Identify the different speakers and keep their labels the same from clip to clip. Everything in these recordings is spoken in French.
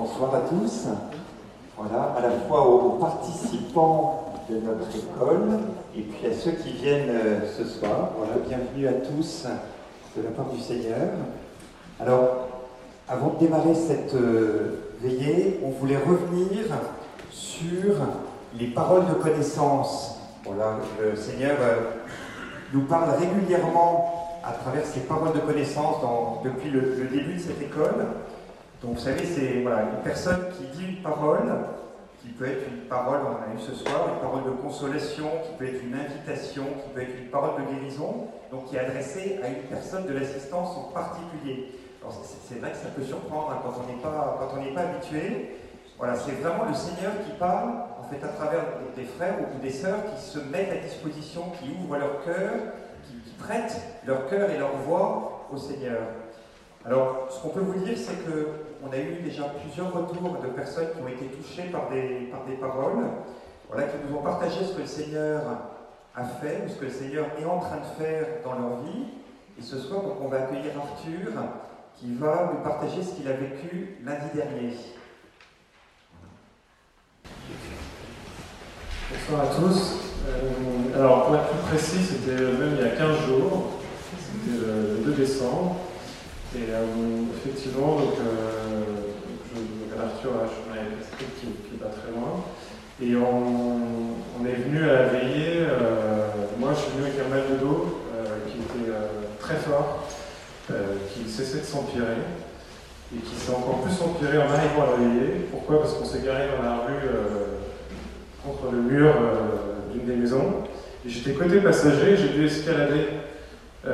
Speaker 1: Bonsoir à tous. Voilà, à la fois aux participants de notre école et puis à ceux qui viennent euh, ce soir. Voilà, bienvenue à tous de la part du Seigneur. Alors, avant de démarrer cette euh, veillée, on voulait revenir sur les paroles de connaissance. Voilà, le Seigneur euh, nous parle régulièrement à travers ces paroles de connaissance depuis le début de cette école. Donc vous savez, c'est une personne qui dit une parole, qui peut être une parole, on en a eu ce soir, une parole de consolation, qui peut être une invitation, qui peut être une parole de guérison, donc qui est adressée à une personne de l'assistance en particulier. C'est- vrai que ça peut surprendre hein, quand on n'est pas, habitué. Voilà, c'est vraiment le Seigneur qui parle, en fait, à travers des frères ou des sœurs qui se mettent à disposition, qui ouvrent leur cœur, qui prêtent leur cœur et leur voix au Seigneur. Alors, ce qu'on peut vous dire, c'est que on a eu déjà plusieurs retours de personnes qui ont été touchées par des, par des paroles, voilà, qui nous ont partagé ce que le Seigneur a fait, ou ce que le Seigneur est en train de faire dans leur vie. Et ce soir, donc, on va accueillir Arthur, qui va nous partager ce qu'il a vécu lundi dernier.
Speaker 2: Bonsoir à tous. Euh, alors, pour être plus précis, c'était même il y a 15 jours, c'était le 2 décembre. Et euh, effectivement, donc, euh, qui n'est pas très loin. Et on, on est venu à la veillée. euh, moi, je suis venu avec un mal de dos euh, qui était euh, très fort, qui cessait de s'empirer. Et qui s'est encore plus empiré en arrivant à la veillée. Pourquoi? Parce qu'on s'est garé dans la rue contre le mur d'une des maisons. J'étais côté passager, j'ai dû escalader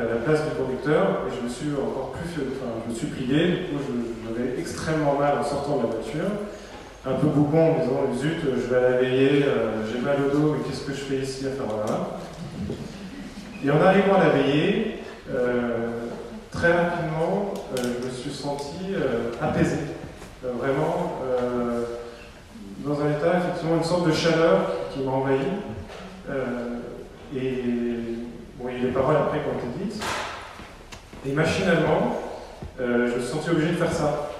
Speaker 2: la place du conducteur et je me suis encore plus, enfin, je me suis plié. Du coup, je- j'avais extrêmement mal en sortant de la voiture, un peu bougon en me disant zut, je vais à la euh, j'ai mal au dos, mais qu'est-ce que je fais ici? À faire là Et en arrivant à la veillée, euh, très rapidement, euh, je me suis senti euh, apaisé, Euh, vraiment. euh, dans un état, effectivement, une sorte de chaleur qui m'a envahi. Euh, et bon, il y a des paroles après qui ont été dites. Et machinalement, euh, je me suis senti obligé de faire ça.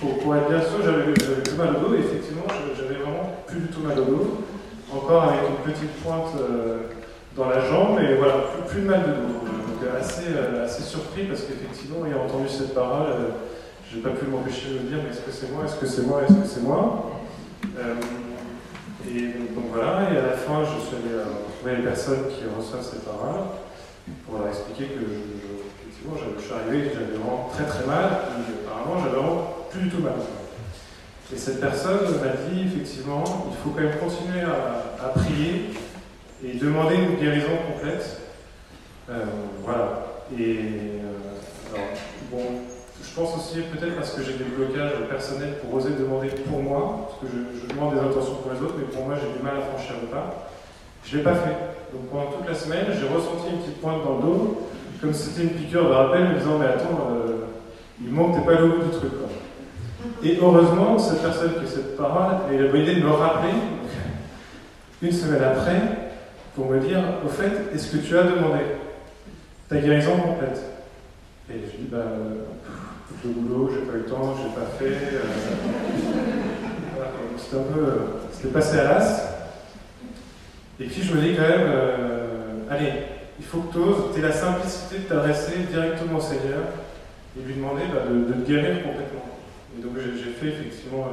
Speaker 2: Pour, être bien sûr, j'avais plus mal au dos, et effectivement, je- j'avais vraiment plus du tout mal au dos. Encore avec une petite pointe euh, dans la jambe, mais voilà, plus, de mal de dos. Donc euh, assez, euh, assez surpris parce qu'effectivement, ayant entendu cette parole, euh, j'ai pas pu m'empêcher de me dire mais est-ce que c'est moi, est-ce que c'est moi, est-ce que c'est moi? Et donc, voilà, et à la fin, je suis allé euh, retrouver les personnes qui reçoivent ces paroles pour leur expliquer que effectivement, je suis arrivé, j'avais vraiment très très mal, et apparemment, j'avais vraiment plus du tout mal. Et cette personne m'a dit, effectivement, il faut quand même continuer à, prier et demander une guérison complète. Euh, voilà. Et euh, alors, bon, pense aussi peut-être parce que j'ai des blocages personnels pour oser demander pour moi, parce que je, je demande des intentions pour les autres, mais pour moi j'ai du mal à franchir le pas. Je ne l'ai pas fait. Donc pendant toute la semaine, j'ai ressenti une petite pointe dans le dos, comme si c'était une piqûre de rappel, me disant mais attends, euh, il manque, t'es pas au bout du truc. Et heureusement, cette personne qui a cette parole a eu la bonne idée de me rappeler, une semaine après, pour me dire, au fait, est-ce que tu as demandé? Ta guérison complète Et je dis, bah, tout le boulot, j'ai pas eu le temps, j'ai pas fait. euh, c'était un peu. euh, C'était passé à l'as. Et puis je me dis quand même, euh, allez, il faut que tu oses, tu la simplicité de t'adresser directement au Seigneur et lui demander bah, de, te guérir complètement. Et donc j'ai fait effectivement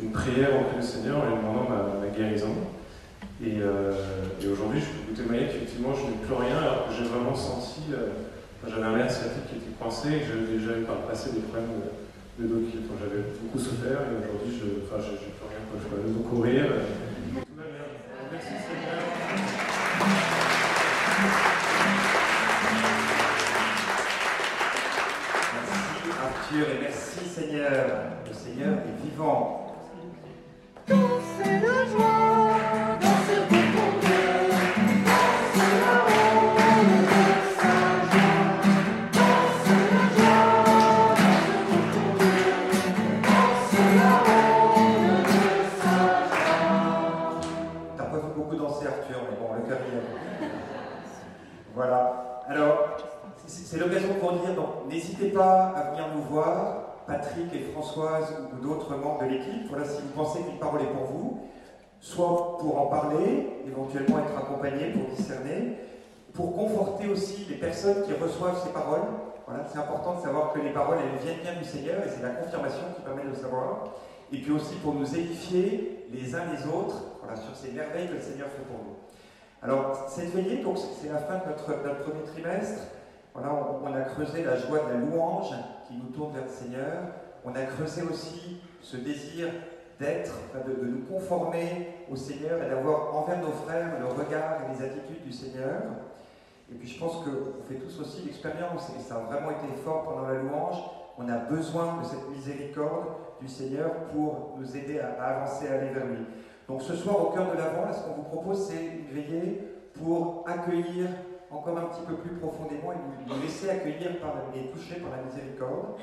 Speaker 2: une prière auprès du Seigneur en lui demandant ma, guérison. Et, aujourd'hui, je peux vous témoigner qu'effectivement, je n'ai plus rien alors que j'ai vraiment senti. J'avais un nerf sciatique qui était coincé et j'avais déjà eu par le passé des problèmes de, dos dont j'avais beaucoup souffert et aujourd'hui je enfin, j'ai j'ai plus rien, quoi. je peux nouveau courir. bien. Merci Seigneur.
Speaker 1: Merci Arthur et merci Seigneur. Le Seigneur est vivant. Ou d'autres membres de l'équipe. Voilà, si vous pensez qu'une parole est pour vous, soit pour en parler, éventuellement être accompagné pour discerner, pour conforter aussi les personnes qui reçoivent ces paroles. Voilà, c'est important de savoir que les paroles, elles viennent bien du Seigneur et c'est la confirmation qui permet de le savoir. Et puis aussi pour nous édifier les uns les autres voilà, sur ces merveilles que le Seigneur fait pour nous. Alors, cette veillée, donc c'est la fin de notre, notre premier trimestre. Voilà, on, on a creusé la joie de la louange qui nous tourne vers le Seigneur. On a creusé aussi ce désir d'être, de, nous conformer au Seigneur et d'avoir envers nos frères le regard et les attitudes du Seigneur. Et puis je pense qu'on fait tous aussi l'expérience, et ça a vraiment été fort pendant la louange, on a besoin de cette miséricorde du Seigneur pour nous aider à, avancer, à aller vers lui. Donc ce soir, au cœur de l'Avent, là, ce qu'on vous propose, c'est une veillée pour accueillir encore un petit peu plus profondément et nous, nous laisser accueillir par, et toucher par la miséricorde.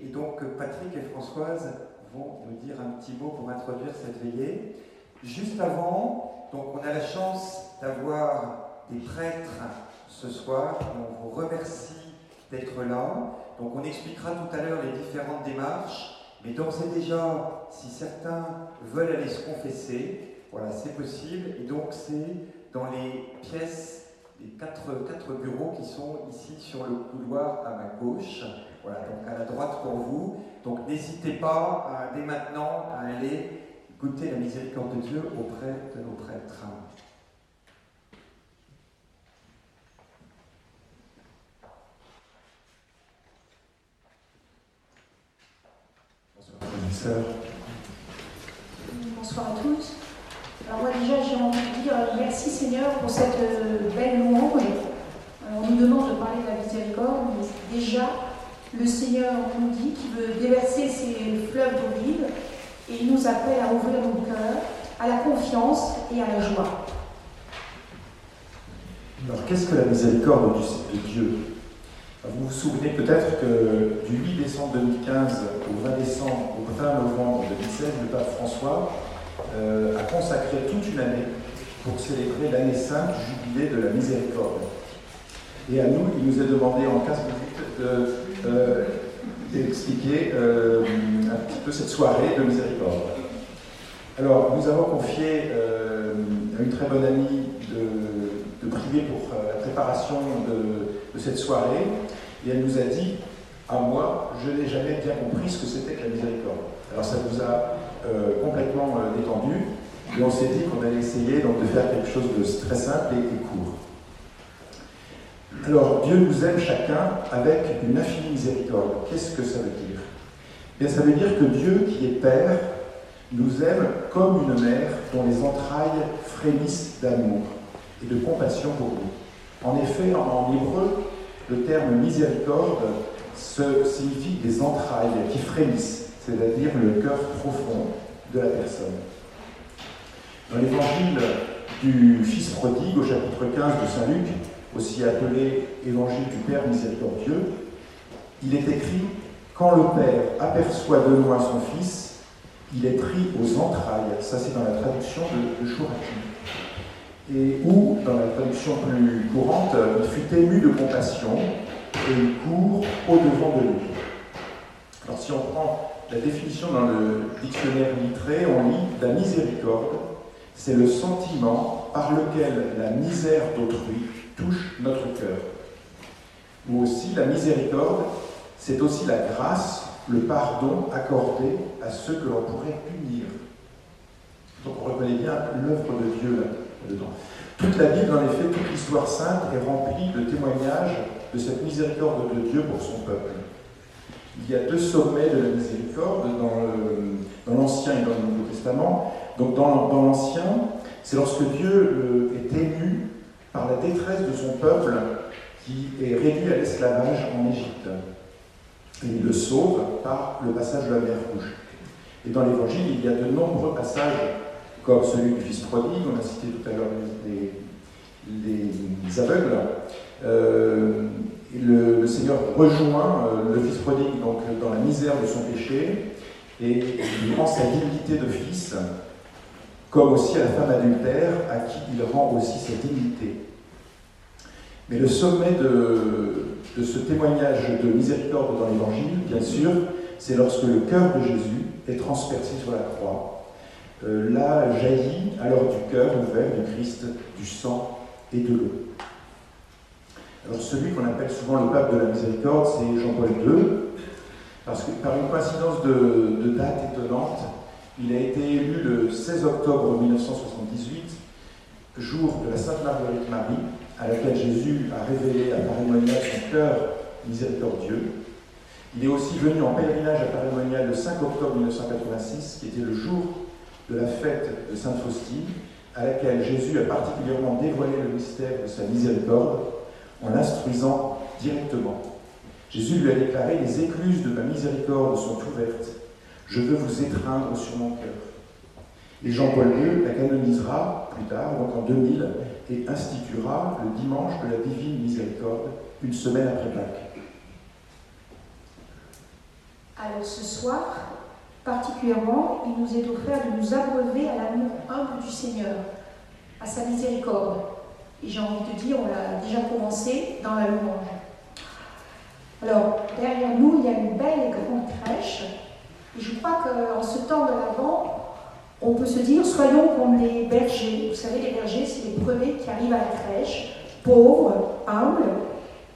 Speaker 1: Et donc Patrick et Françoise vont nous dire un petit mot pour introduire cette veillée. Juste avant, donc on a la chance d'avoir des prêtres ce soir. On vous remercie d'être là. Donc on expliquera tout à l'heure les différentes démarches. Mais d'ores et déjà, si certains veulent aller se confesser, voilà, c'est possible. Et donc c'est dans les pièces, quatre, bureaux qui sont ici sur le couloir à ma gauche. Voilà, donc à la droite pour vous. Donc n'hésitez pas à, dès maintenant à aller goûter la miséricorde de Dieu auprès de nos prêtres.
Speaker 3: Bonsoir à tous. Alors moi déjà j'ai envie de dire euh, merci Seigneur pour cette euh, belle louange. Euh, On nous demande de parler de la miséricorde, mais déjà le Seigneur nous dit qu'il veut déverser ses fleuves d'eau vive et il nous appelle à ouvrir nos cœurs à la confiance et à la joie.
Speaker 4: alors qu'est-ce que la miséricorde de Dieu? Vous vous souvenez peut-être que du 8 décembre 2015 au 20 décembre, au 20 novembre 2016, le pape François euh, a consacré toute une année pour célébrer l'année sainte du jubilé de la miséricorde. Et à nous, il nous est demandé en 15 minutes euh, d'expliquer euh, un petit peu cette soirée de miséricorde. Alors, nous avons confié euh, à une très bonne amie de, de prier pour la préparation de, cette soirée, et elle nous a dit À moi, je n'ai jamais bien compris ce que c'était que la miséricorde. Alors, ça nous a complètement euh, détendu, et on s'est dit qu'on allait essayer donc, de faire quelque chose de très simple et court. Alors, Dieu nous aime chacun avec une infinie miséricorde. Qu'est-ce que ça veut dire? Bien, ça veut dire que Dieu, qui est Père, nous aime comme une mère dont les entrailles frémissent d'amour et de compassion pour nous. En effet, en, hébreu, le terme miséricorde se signifie des entrailles qui frémissent, c'est-à-dire le cœur profond de la personne. Dans l'évangile du Fils prodigue, au chapitre 15 de Saint Luc, aussi appelé évangile du Père miséricordieux, il est écrit Quand le Père aperçoit de loin son Fils, il est pris aux entrailles. Ça, c'est dans la traduction de, de Chouraki. Et où, dans la traduction plus courante, il fut ému de compassion et il court au-devant de lui. Alors, si on prend la définition dans le dictionnaire littré, on lit La miséricorde, c'est le sentiment par lequel la misère d'autrui touche notre cœur. Ou aussi, la miséricorde, c'est aussi la grâce, le pardon accordé à ceux que l'on pourrait punir. Donc on reconnaît bien l'œuvre de Dieu là-dedans. Toute la Bible, en effet, toute l'histoire sainte est remplie de témoignages de cette miséricorde de Dieu pour son peuple. Il y a deux sommets de la miséricorde dans l'Ancien et dans le Nouveau Testament. Donc dans, dans l'Ancien, c'est lorsque Dieu euh, est ému par la détresse de son peuple qui est réduit à l'esclavage en Égypte. Et il le sauve par le passage de la mer Rouge. Et dans l'Évangile, il y a de nombreux passages, comme celui du Fils prodigue, on a cité tout à l'heure les, les- les aveugles. Euh, le, Seigneur rejoint euh, le Fils prodigue dans la misère de son péché et il rend sa dignité de fils, comme aussi à la femme adultère à qui il rend aussi sa dignité. Mais le sommet de, ce témoignage de miséricorde dans l'Évangile, bien sûr, c'est lorsque le cœur de Jésus est transpercé sur la croix. Euh, là jaillit alors du cœur ouvert du Christ du sang et de l'eau. Alors celui qu'on appelle souvent le pape de la miséricorde, c'est Jean-Paul II, parce que par une coïncidence de, de date étonnante, il a été élu le 16 octobre 1978, jour de la Sainte Marguerite Marie, à laquelle Jésus a révélé à Paris-Monial son cœur miséricordieux. Il est aussi venu en pèlerinage à Paris-Monial le 5 octobre 1986, qui était le jour de la fête de Sainte Faustine, à laquelle Jésus a particulièrement dévoilé le mystère de sa miséricorde en l'instruisant directement. Jésus lui a déclaré Les écluses de ma miséricorde sont ouvertes. Je veux vous étreindre sur mon cœur. Et Jean-Paul II la canonisera plus tard, donc en 2000, et instituera le dimanche de la divine miséricorde, une semaine après Pâques.
Speaker 3: Alors ce soir, particulièrement, il nous est offert de nous abreuver à l'amour humble du Seigneur, à sa miséricorde. Et j'ai envie de dire, on l'a déjà commencé dans la louange. Alors, derrière nous, il y a une belle et grande crèche. Et je crois qu'en ce temps de l'Avent, on peut se dire, soyons comme des bergers. Vous savez, les bergers, c'est les premiers qui arrivent à la crèche, pauvres, humbles,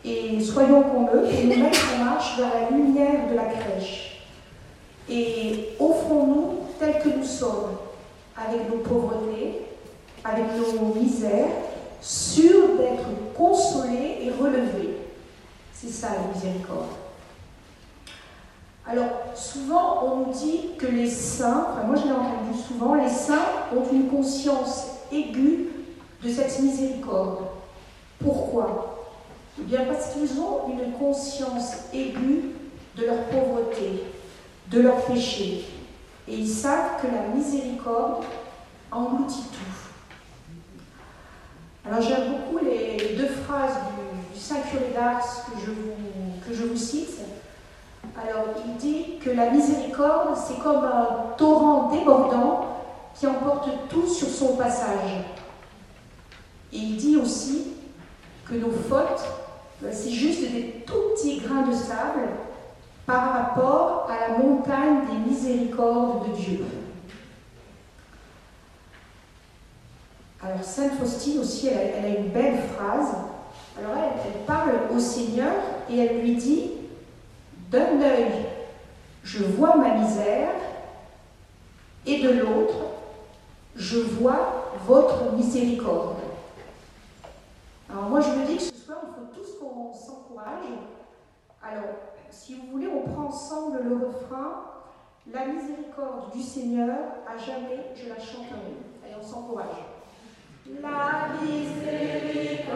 Speaker 3: et soyons comme eux et nous mettre en marche vers la lumière de la crèche. Et offrons-nous tels que nous sommes, avec nos pauvretés, avec nos misères, sûrs d'être consolés et relevés. C'est ça la miséricorde. Alors, souvent, on nous dit que les saints, enfin, moi je l'ai entendu souvent, les saints ont une conscience aiguë de cette miséricorde. Pourquoi? Eh bien, parce qu'ils ont une conscience aiguë de leur pauvreté, de leur péché. Et ils savent que la miséricorde engloutit tout. Alors, j'aime beaucoup les deux phrases du, Saint Curé d'Ars que je vous cite. Alors, il dit que la miséricorde, c'est comme un torrent débordant qui emporte tout sur son passage. Et il dit aussi que nos fautes, ben, c'est juste des tout petits grains de sable par rapport à la montagne des miséricordes de Dieu. Alors, Sainte Faustine aussi, elle a, une belle phrase. Alors, elle parle au Seigneur et elle lui dit d'un œil, je vois ma misère, et de l'autre, je vois votre miséricorde. Alors moi, je me dis que ce soir, il faut tous qu'on s'encourage. Alors, si vous voulez, on prend ensemble le refrain. La miséricorde du Seigneur, à jamais, je la chanterai. Allez, on s'encourage. La miséricorde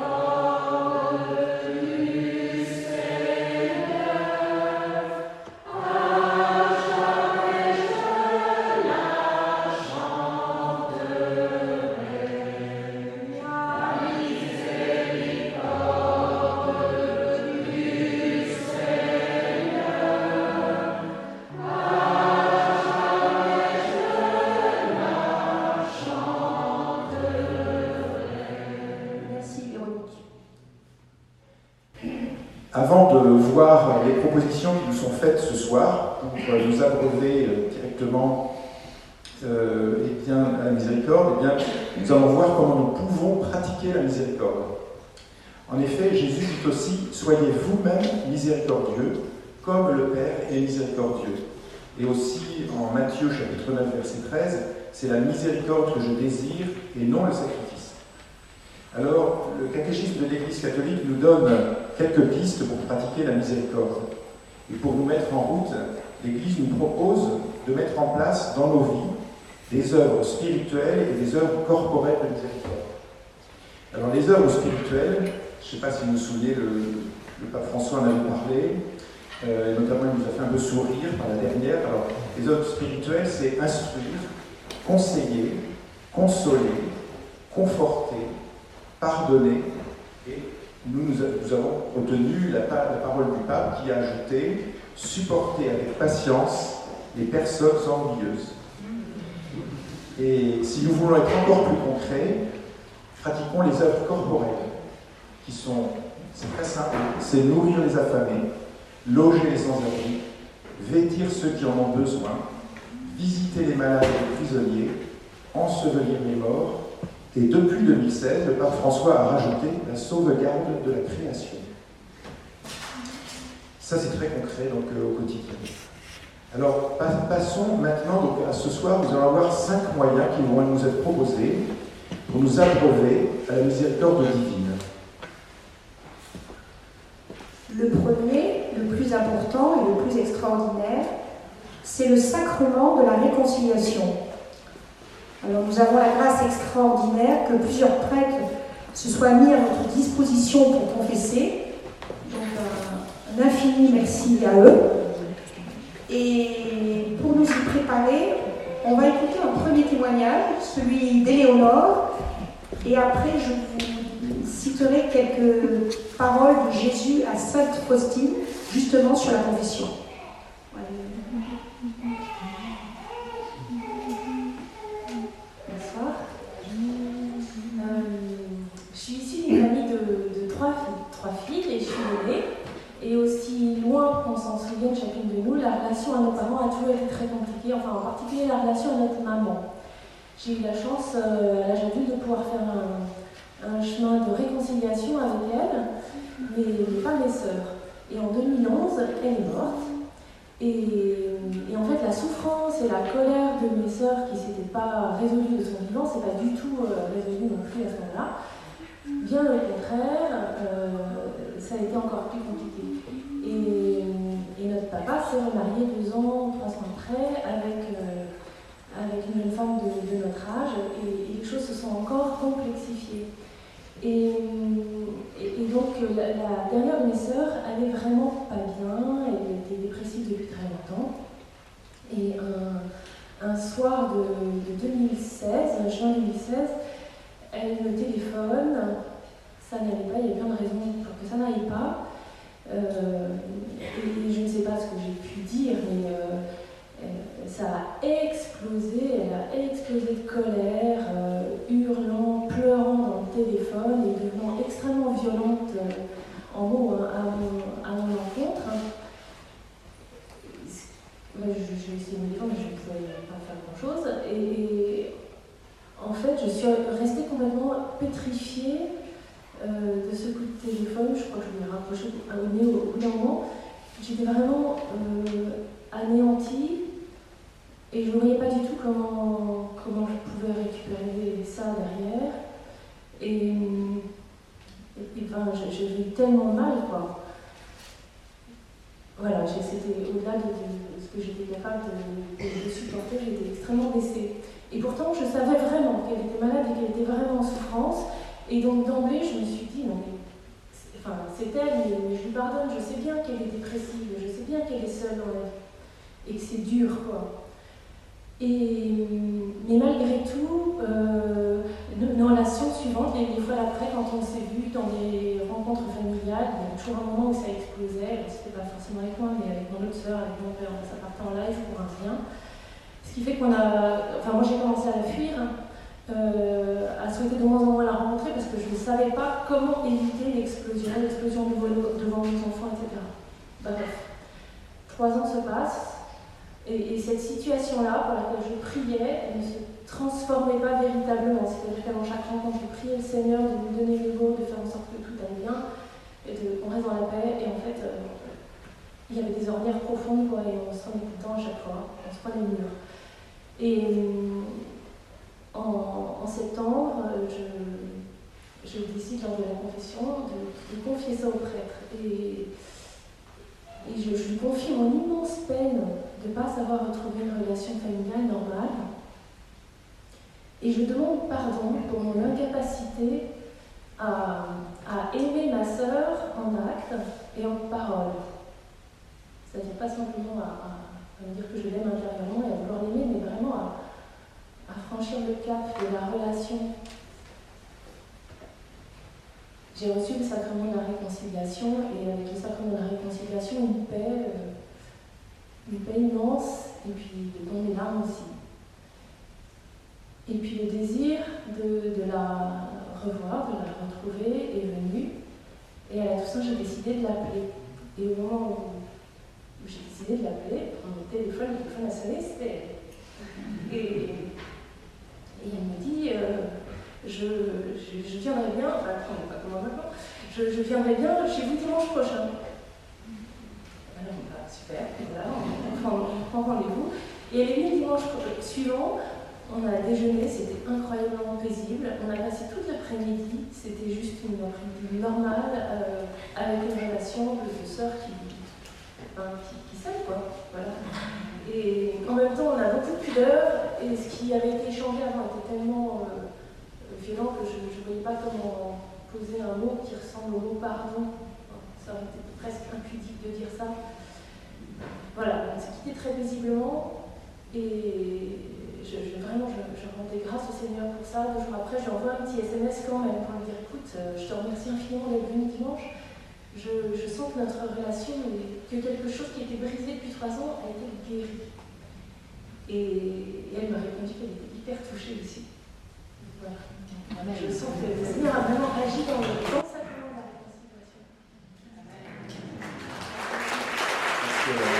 Speaker 4: nous allons voir comment nous pouvons pratiquer la miséricorde. En effet, Jésus dit aussi Soyez vous-même miséricordieux, comme le Père est miséricordieux. Et aussi en Matthieu chapitre 9, verset 13, c'est la miséricorde que je désire et non le sacrifice. Alors, le catéchisme de l'Église catholique nous donne quelques pistes pour pratiquer la miséricorde. Et pour nous mettre en route, l'Église nous propose de mettre en place dans nos vies des œuvres spirituelles et des œuvres corporelles de miséricorde. Alors, les œuvres spirituelles, je ne sais pas si vous vous souvenez, le, le pape François en avait parlé, euh, et notamment il nous a fait un peu sourire par la dernière. Alors, les œuvres spirituelles, c'est instruire, conseiller, consoler, conforter, pardonner. Et nous, nous, a- avons retenu la, pa- la parole du pape qui a ajouté supporter avec patience les personnes ennuyeuses. Et si nous voulons être encore plus concrets, pratiquons les œuvres corporelles, qui sont, c'est très simple, c'est nourrir les affamés, loger les sans-abri, vêtir ceux qui en ont besoin, visiter les malades et les prisonniers, ensevelir les morts, et depuis 2016, le pape François a rajouté la sauvegarde de la création. Ça, c'est très concret donc, euh, au quotidien. Alors, pa- passons maintenant à ce soir. Nous allons avoir cinq moyens qui vont nous être proposés pour nous abreuver à la miséricorde divine.
Speaker 3: Le premier, le plus important et le plus extraordinaire, c'est le sacrement de la réconciliation. Alors nous avons la grâce extraordinaire que plusieurs prêtres se soient mis à notre disposition pour confesser. Un infini merci à eux. Et pour nous y préparer, on va écouter un premier témoignage, celui d'Éléonore, et après je vous citerai quelques paroles de Jésus à Sainte Faustine, justement sur la confession.
Speaker 5: Bonsoir. Euh, je suis issue d'une famille de, de trois, filles, trois filles et je suis l'aînée. Et aussi loin qu'on s'en souvienne chacune de nous, la relation à nos parents a toujours été très compliquée, en particulier la relation à notre maman. J'ai eu la chance euh, à l'âge adulte de pouvoir faire un, chemin de réconciliation avec elle, mais, pas mes sœurs. Et en 2011, elle est morte. Et, en fait, la souffrance et la colère de mes sœurs qui ne s'étaient pas résolues de son vivant, c'est pas du tout euh, résolu non plus à ce moment-là. Bien au contraire, euh, ça a été encore plus compliqué. Et, papa s'est remarié deux ans, trois ans après avec, euh, avec une jeune femme de, notre âge et, les choses se sont encore complexifiées. Et, et donc euh, la, dernière de mes sœurs allait vraiment pas bien, elle était dépressive depuis très longtemps. Et un, un soir de, de 2016, juin 2016, elle me téléphone, ça n'allait pas, il y a plein de raisons pour que ça n'aille pas. Euh, et je ne sais pas ce que j'ai pu dire, mais euh, euh, ça a explosé, elle a explosé de colère, euh, hurlant, pleurant dans le téléphone et devenant extrêmement violente euh, en mots hein, à, mon, à mon encontre. Ouais, je, je vais essayer de me défendre, mais je ne pouvais pas faire grand-chose. Et, et en fait, je suis restée complètement pétrifiée euh, de ce coup de téléphone. Je crois que je l'ai rapproché au nez au, au bout d'un moment. J'étais vraiment euh, anéantie et je ne voyais pas du tout comment, comment je pouvais récupérer ça derrière. Et, et, et ben, je- j'ai eu tellement mal, quoi. Voilà, j'ai- c'était au-delà de, de ce que j'étais capable de, de- de supporter, j'étais extrêmement blessée. Et pourtant, je savais vraiment qu'elle était malade et qu'elle était vraiment en souffrance. Et donc, d'emblée, je me suis dit, non, mais c'est- enfin, c'est elle, mais, mais je lui pardonne, je sais bien qu'elle est dépressive, je sais bien qu'elle est seule. Et que c'est dur, quoi. Et, mais malgré tout, euh, nos, nos relations suivantes, les, les fois d'après, quand on s'est vu dans des rencontres familiales, il y a toujours un moment où ça explosait. C'était pas forcément avec moi, mais avec mon autre soeur, avec mon père, ça partait en live pour un rien. Ce qui fait qu'on a. Enfin, moi j'ai commencé à la fuir, euh, à souhaiter de moins en moins la rencontrer parce que je ne savais pas comment éviter l'explosion, l'explosion devant mes enfants, etc. Bref, trois ans se passent. Et, et cette situation-là, pour laquelle je priais, ne se transformait pas véritablement. C'est-à-dire qu'avant chaque rencontre, je priais le Seigneur de nous donner le mot, de faire en sorte que tout aille bien, et de- qu'on reste dans la paix. Et en fait, euh, il y avait des ornières profondes, quoi, et on se rendait temps à chaque fois. On se prenait le mur. Et euh, en, septembre, euh, je, je décide lors de la confession de, de confier ça au prêtre. Et, et je, lui confie mon immense peine de ne pas savoir retrouver une relation familiale normale. Et je demande pardon pour mon incapacité à, aimer ma sœur en acte et en parole. C'est-à-dire pas simplement à, me dire que je l'aime intérieurement et à vouloir l'aimer, mais vraiment à franchir le cap de la relation. J'ai reçu le sacrement de la réconciliation et avec le sacrement de la réconciliation, une paix, euh, une paix immense et puis dans mes larmes aussi. Et puis le désir de, de la revoir, de la retrouver est venu. Et à la Toussaint, j'ai décidé de l'appeler. Et au moment où, j'ai décidé de l'appeler, prendre mon téléphone, le téléphone a sonné, c'était elle. Et, et elle me dit euh, je, viendrai bien, pas comment je, viendrai bien chez vous dimanche prochain. Bah, super, voilà, on prend, rendez-vous. Et elle est venue dimanche suivant, on a déjeuné, c'était incroyablement paisible. On a passé toute l'après-midi, c'était juste une après-midi normale, euh, avec une relation de, sœurs qui, qui, qui s'aiment, quoi. Voilà. Et en même temps, on a beaucoup de pudeur, et ce qui avait été échangé avant était tellement euh, violent que je pas comment poser un mot qui ressemble au mot pardon. Ça aurait été presque impudique de dire ça. Voilà, on s'est quitté très paisiblement, et je, vraiment, je, rendais grâce au Seigneur pour ça. Deux jours après, je lui envoie un petit SMS quand même pour lui dire écoute, euh, je te remercie infiniment d'être venu dimanche. Je, sens que notre relation, que quelque chose qui était brisé depuis trois ans a été guéri. Et, et elle m'a répondu qu'elle était hyper touchée aussi. Voilà. Je sens que le Seigneur a vraiment agi dans le dans sa commande de la réconciliation.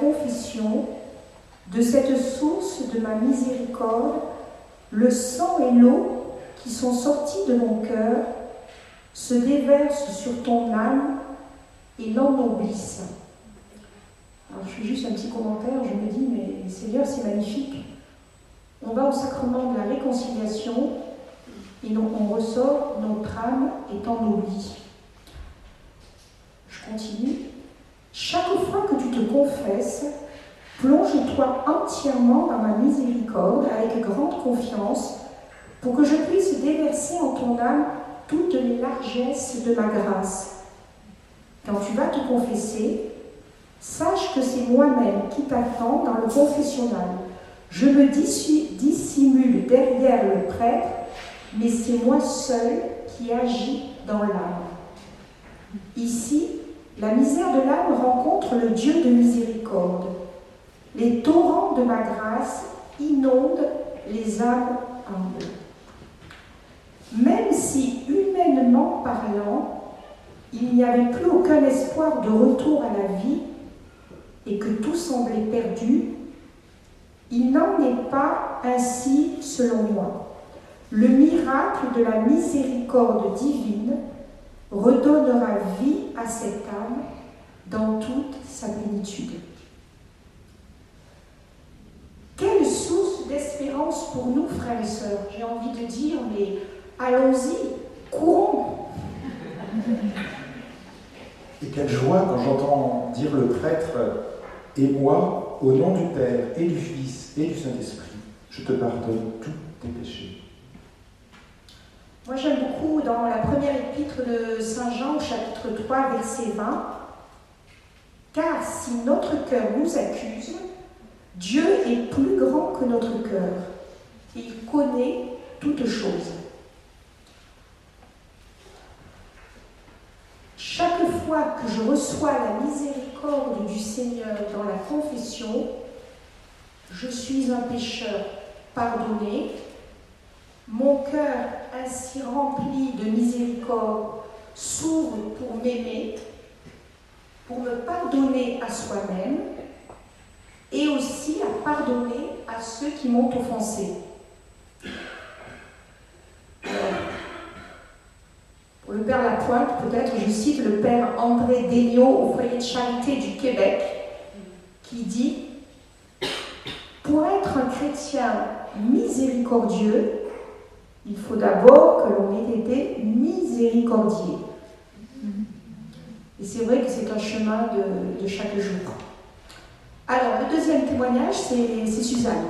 Speaker 3: Confession, de cette source de ma miséricorde, le sang et l'eau qui sont sortis de mon cœur se déversent sur ton âme et l'ennoblissent. Alors je fais juste un petit commentaire, je me dis, mais Seigneur, c'est magnifique. On va au sacrement de la réconciliation et donc on ressort, notre âme est ennoblie. Je continue. Chaque fois que tu te confesses, plonge-toi entièrement dans ma miséricorde avec grande confiance pour que je puisse déverser en ton âme toutes les largesses de ma grâce. Quand tu vas te confesser, sache que c'est moi-même qui t'attends dans le confessionnal. Je me dissimule derrière le prêtre, mais c'est moi seul qui agis dans l'âme. Ici, la misère de l'âme rencontre le Dieu de miséricorde. Les torrents de ma grâce inondent les âmes humbles. Même si, humainement parlant, il n'y avait plus aucun espoir de retour à la vie et que tout semblait perdu, il n'en est pas ainsi selon moi. Le miracle de la miséricorde divine redonnera vie à cette âme dans toute sa plénitude. Quelle source d'espérance pour nous, frères et sœurs? J'ai envie de dire, mais allons-y, courons.
Speaker 4: Et quelle joie quand j'entends dire le prêtre Et moi, au nom du Père et du Fils et du Saint-Esprit, je te pardonne tous tes péchés.
Speaker 3: Moi, j'aime beaucoup dans la première épître de Saint Jean, au chapitre 3, verset 20. Car si notre cœur nous accuse, Dieu est plus grand que notre cœur. Il connaît toutes choses. Chaque fois que je reçois la miséricorde du Seigneur dans la confession, je suis un pécheur pardonné, mon cœur ainsi rempli de miséricorde s'ouvre pour m'aimer, pour me pardonner à soi-même et aussi à pardonner à ceux qui m'ont offensé. Pour le Père Lapointe, peut-être je cite le Père André Degnaud au foyer de charité du Québec, qui dit Pour être un chrétien miséricordieux, il faut d'abord que l'on ait été miséricordier. Et c'est vrai que c'est un chemin de, de chaque jour. Alors, le deuxième témoignage, c'est Suzanne.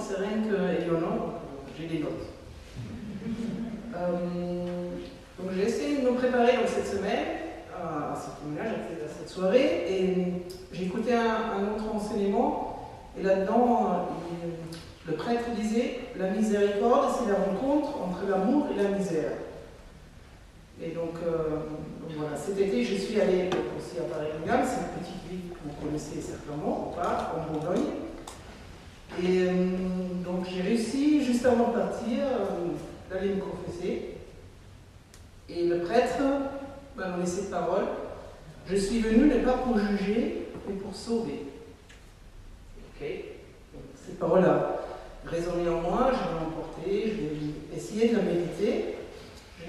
Speaker 6: sereine que Eleonore, donc euh, j'ai des notes. Euh, donc j'ai essayé de me préparer donc, cette semaine à, à ce témoignage, à cette soirée, et j'ai écouté un, un autre enseignement, et là-dedans, euh, il- le prêtre disait la miséricorde, c'est la rencontre entre l'amour et la misère. Et donc, euh, donc voilà, cet été, je suis allée aussi à Paris-Lugane, c'est une petite ville que vous connaissez certainement, ou pas, en Bourgogne. Et euh, donc j'ai réussi, juste avant de partir, euh, d'aller me confesser. Et le prêtre m'a donné cette parole Je suis venu ne pas pour juger, mais pour sauver. Ok Donc, Cette parole a résonné en moi, je l'ai emportée, j'ai essayé de la méditer.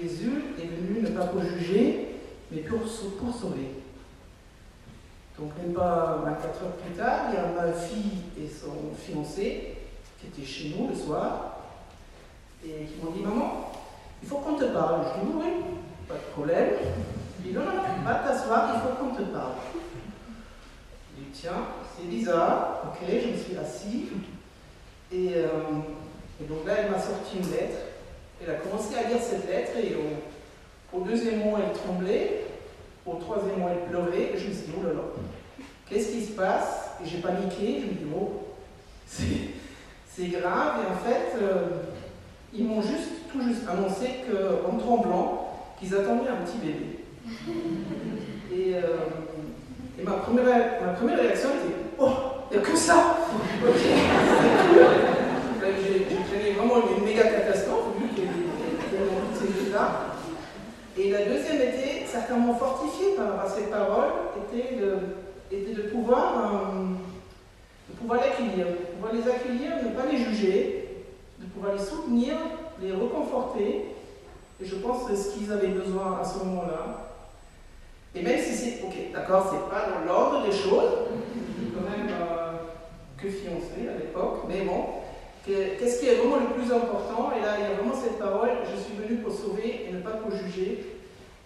Speaker 6: Jésus est venu ne pas pour juger, mais pour, sau- pour sauver. Donc, même pas 24 heures plus tard, il y a ma fille et son fiancé qui étaient chez nous le soir et qui m'ont dit Maman, il faut qu'on te parle. Je dis Oui, pas de problème. Il dit Non, non, va t'asseoir, il faut qu'on te parle. Je dis Tiens, c'est bizarre. Ok, je me suis assis. Et, euh, et donc là, elle m'a sorti une lettre. Elle a commencé à lire cette lettre et au, deuxième mot, elle tremblait. Au troisième mot, elle pleurait. Et je me suis dit, oh là là, qu'est-ce qui se passe? Et j'ai paniqué. Je me dis, oh, c'est c'est grave. Et en fait, euh, ils m'ont juste, tout juste annoncé qu'en tremblant, qu'ils attendaient un petit bébé. Et, euh, et ma, première, ma première réaction était, oh, il n'y a que ça. Là, J'ai traîné vraiment une méga catastrophe, vu qu'il y choses-là. Et la deuxième était certainement fortifiée par, ces paroles, était de, pouvoir, euh, l'accueillir, de pouvoir les accueillir, ne pas les juger, de pouvoir les soutenir, les reconforter. Et je pense que c'est ce qu'ils avaient besoin à ce moment-là. Et même si c'est, ok, d'accord, c'est pas dans l'ordre des choses, je suis quand même euh, que fiancé à l'époque, mais bon, que- qu'est-ce qui est vraiment le plus important Et là, il y a vraiment cette parole, je suis venu pour sauver et ne pas pour juger,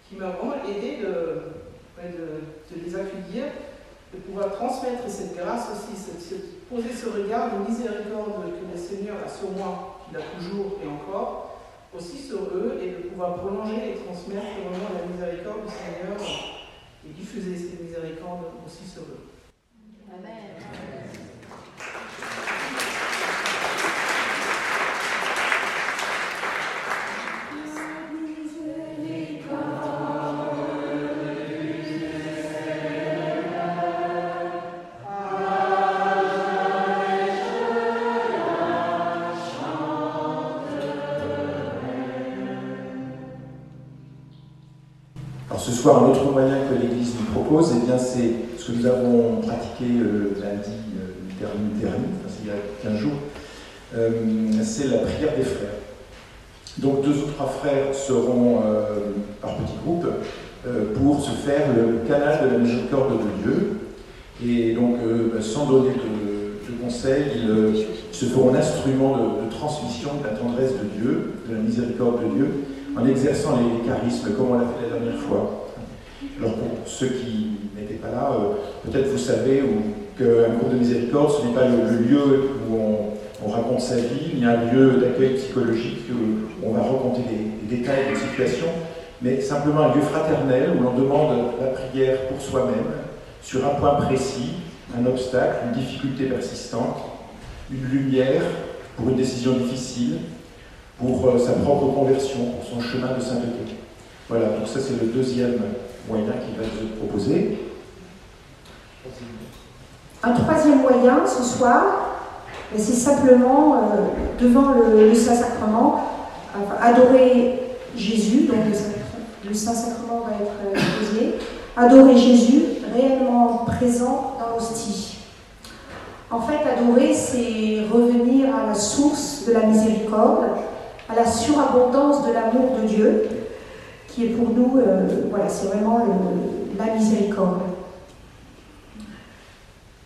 Speaker 6: qui m'a vraiment aidé de, de, les accueillir, de pouvoir transmettre cette grâce aussi, poser ce regard de miséricorde que le Seigneur a sur moi, qu'il a toujours et encore, aussi sur eux, et de pouvoir prolonger et transmettre vraiment la miséricorde du Seigneur et diffuser cette miséricorde aussi sur eux.
Speaker 4: Alors ce soir, un autre moyen que l'Église nous propose, eh c'est ce que nous avons pratiqué euh, lundi euh, dernier, c'est il y a 15 jours, Euh, c'est la prière des frères. Donc deux ou trois frères seront euh, par petits groupes euh, pour se faire le canal de la miséricorde de Dieu. Et donc, euh, bah, sans donner de, de conseils, ils euh, se feront un instrument de, de transmission de la tendresse de Dieu, de la miséricorde de Dieu, en exerçant les, charismes comme on l'a fait la dernière fois. Alors pour ceux qui n'étaient pas là, euh, peut-être vous savez qu'un groupe de miséricorde, ce n'est pas le, lieu où on, on raconte sa vie, ni un lieu d'accueil psychologique où on va raconter des, des détails de situation, mais simplement un lieu fraternel où l'on demande la prière pour soi-même, sur un point précis, un obstacle, une difficulté persistante, une lumière pour une décision difficile, pour euh, sa propre conversion, pour son chemin de sainteté. Voilà, donc ça c'est le deuxième moyen qui va nous proposé.
Speaker 3: Un troisième moyen ce soir, c'est simplement euh, devant le, Saint-Sacrement, adorer Jésus, donc le Saint-Sacrement va être euh, posé, adorer Jésus réellement présent dans l'hostie. En fait, adorer, c'est revenir à la source de la miséricorde, à la surabondance de l'amour de Dieu, qui est pour nous, euh, voilà, c'est vraiment la miséricorde.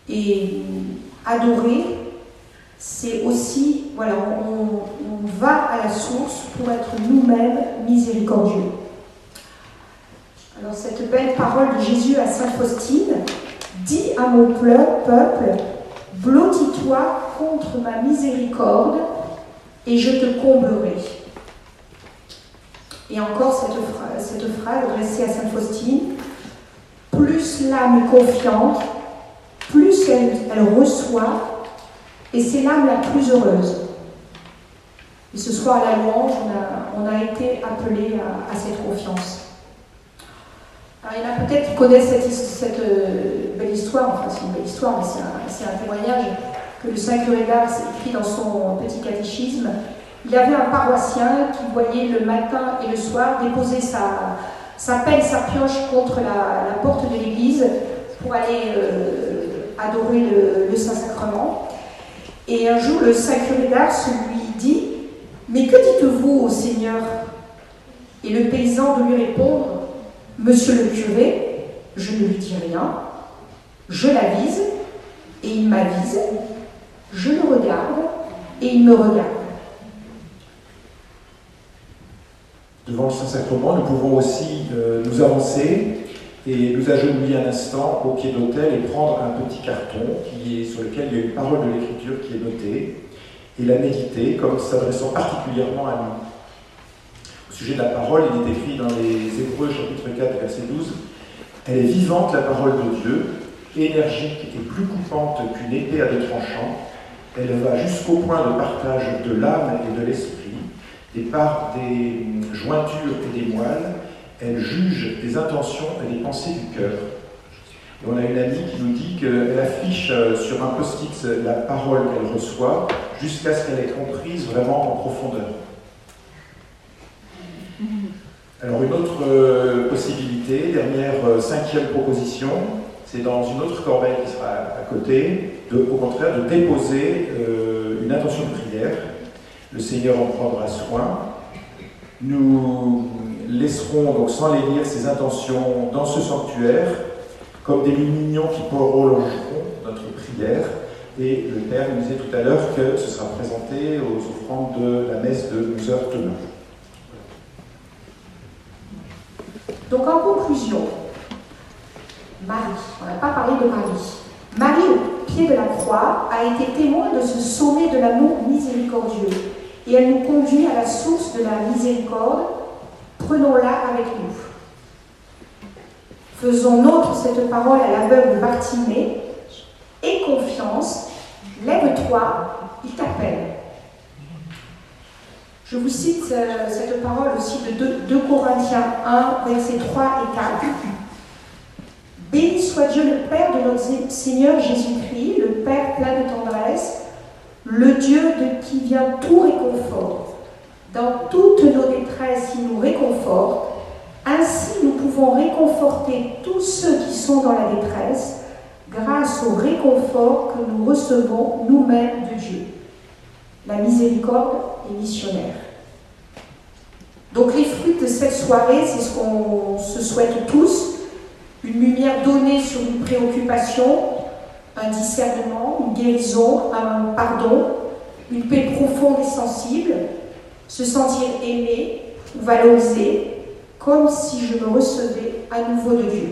Speaker 3: Et adorer, c'est aussi, voilà, on, va à la source pour être nous-mêmes miséricordieux. Alors cette belle parole de Jésus à Sainte Faustine, dis à mon peuple, blottis-toi contre ma miséricorde et je te comblerai. Et encore cette phrase, cette phrase adressée à Sainte Faustine, plus l'âme est confiante, plus elle, reçoit, et c'est l'âme la plus heureuse. Et ce soir à la louange, on a, été appelé à, cette confiance. Alors, il y en a peut-être qui connaissent cette, euh, belle histoire, enfin c'est une belle histoire, mais c'est un témoignage que le Saint curé d'Ars écrit dans son petit catéchisme. Il avait un paroissien qui voyait le matin et le soir déposer sa, sa pelle, sa pioche contre la, porte de l'église pour aller euh, adorer le, Saint-Sacrement. Et un jour, le Saint curé d'Ars lui dit Mais que dites-vous au Seigneur? Et le paysan de lui répondre Monsieur le curé, je ne lui dis rien, je l'avise et il m'avise, je le regarde et il me regarde.
Speaker 4: Devant le Saint-Sacrement, nous pouvons aussi euh, nous avancer et nous agenouiller un instant au pied d'autel et prendre un petit carton sur lequel il y a une parole de l'Écriture qui est notée et la méditer comme s'adressant particulièrement à nous. Au sujet de la parole, il est écrit dans les Hébreux chapitre 4 verset 12 Elle est vivante la parole de Dieu, énergique et plus coupante qu'une épée à deux tranchants. Elle va jusqu'au point de partage de l'âme et de l'esprit, et par des jointures et des moelles, elle juge des intentions et des pensées du cœur. Et on a une amie qui nous dit qu'elle affiche euh, sur un post-it la parole qu'elle reçoit jusqu'à ce qu'elle ait comprise vraiment en profondeur. Alors une autre euh, possibilité, dernière euh, cinquième proposition, c'est dans une autre corbeille qui sera à côté, au contraire de déposer euh, une intention de prière. Le Seigneur en prendra soin. Nous laisserons donc sans les lire ces intentions dans ce sanctuaire, comme des mignons qui prolongeront notre prière. Et le Père nous disait tout à l'heure que ce sera présenté aux offrandes de la messe de 11h demain.
Speaker 3: Donc en conclusion, Marie, on n'a pas parlé de Marie. Marie, au pied de la croix, a été témoin de ce sommet de l'amour miséricordieux. Et elle nous conduit à la source de la miséricorde. Prenons-la avec nous. Faisons nôtre cette parole à l'aveugle Bartimée. Aie confiance, lève-toi, il t'appelle. Je vous cite euh, cette parole aussi de 2, 2 Corinthiens 1, versets 3 et 4. Béni soit Dieu le Père de notre Seigneur Jésus-Christ, le Père plein de tendresse, le Dieu de qui vient tout réconfort. Dans toutes nos détresses, il nous réconforte. Ainsi, nous pouvons réconforter tous ceux qui sont dans la détresse grâce au réconfort que nous recevons nous-mêmes de Dieu. La miséricorde est missionnaire. Donc les fruits de cette soirée, c'est ce qu'on se souhaite tous, une lumière donnée sur une préoccupation, un discernement, une guérison, un pardon, une paix profonde et sensible, se sentir aimé ou valorisé, comme si je me recevais à nouveau de Dieu.